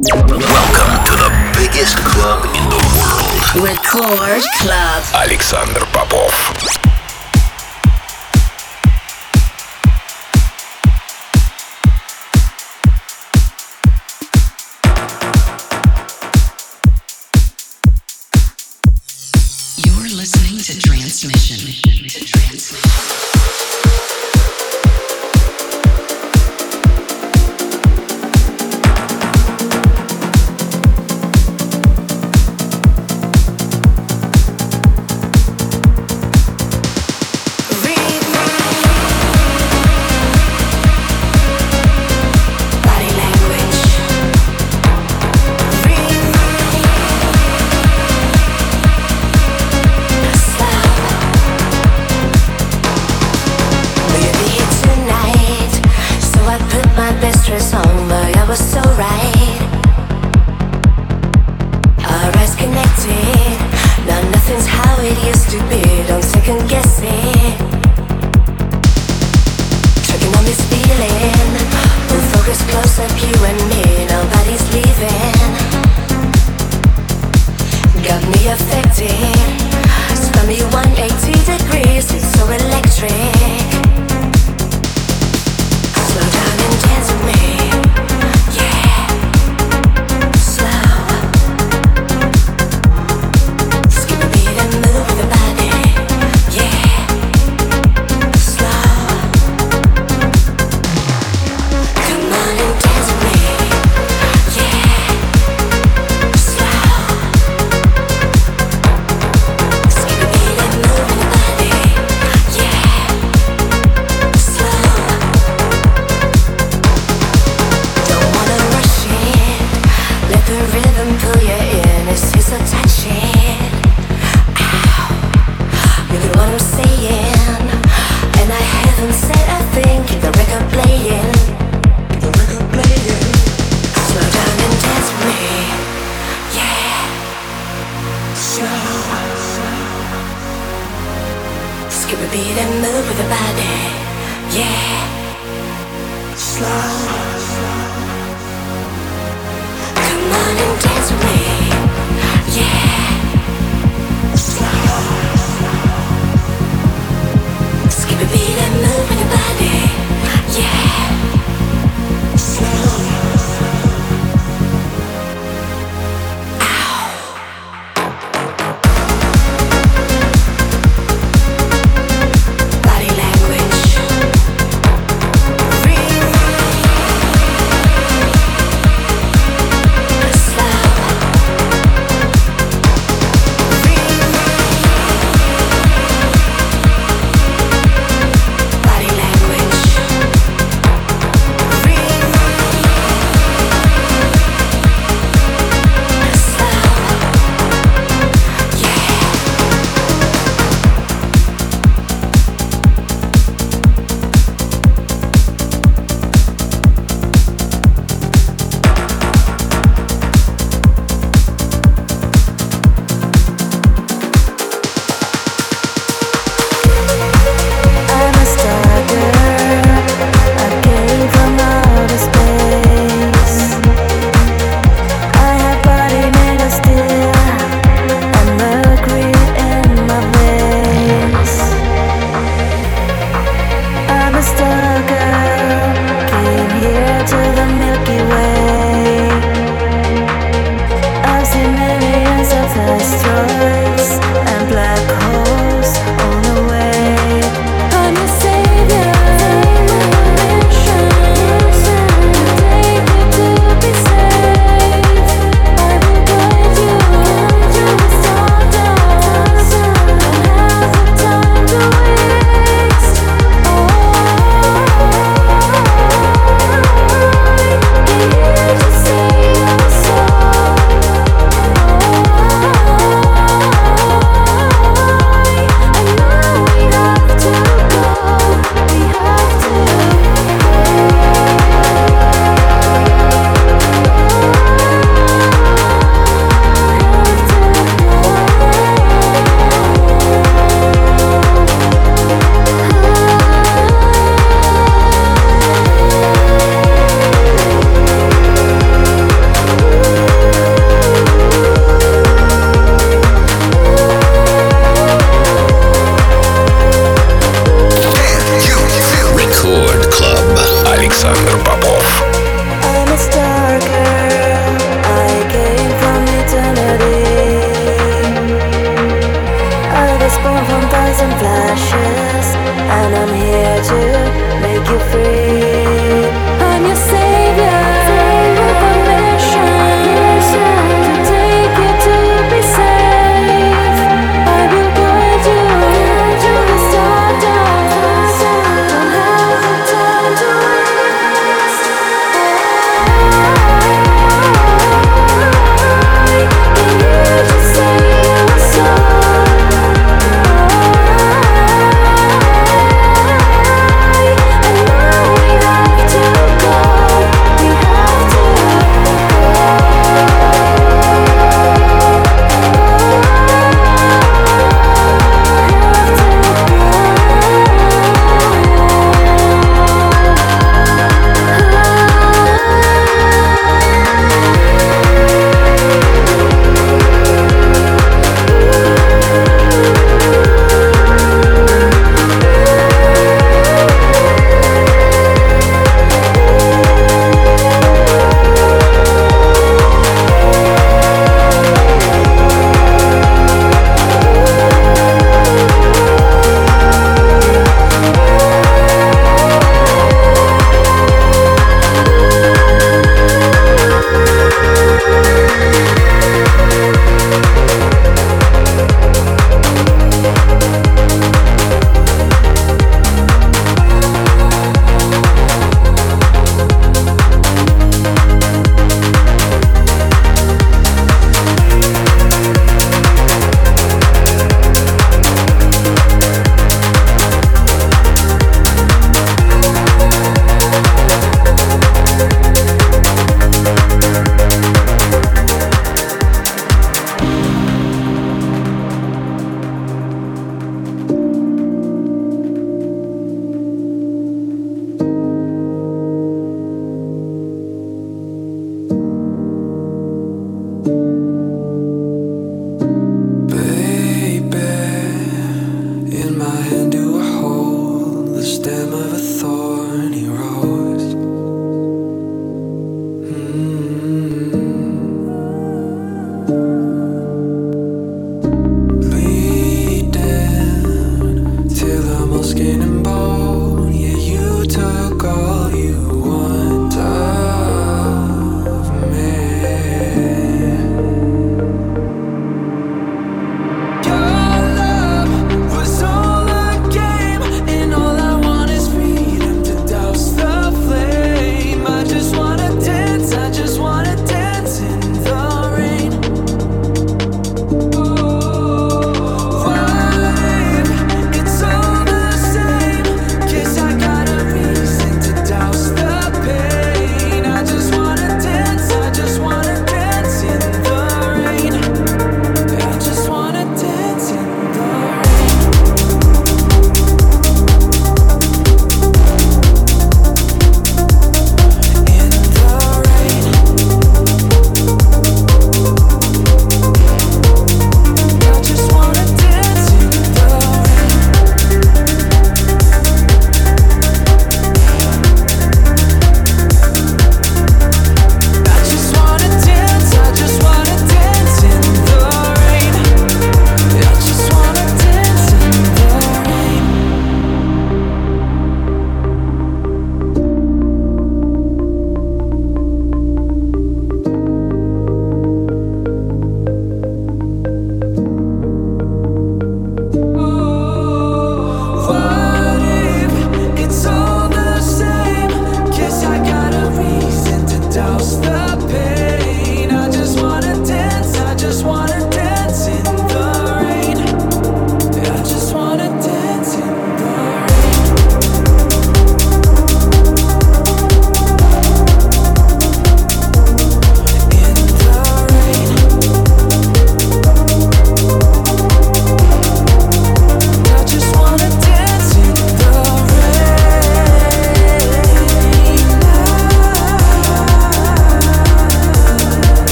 Welcome to the biggest club in the world. Record Club. Alexander Попов. You're listening to Transmission. To transmission.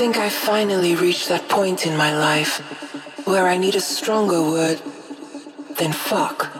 Think I finally reached that point in my life where I need a stronger word than fuck.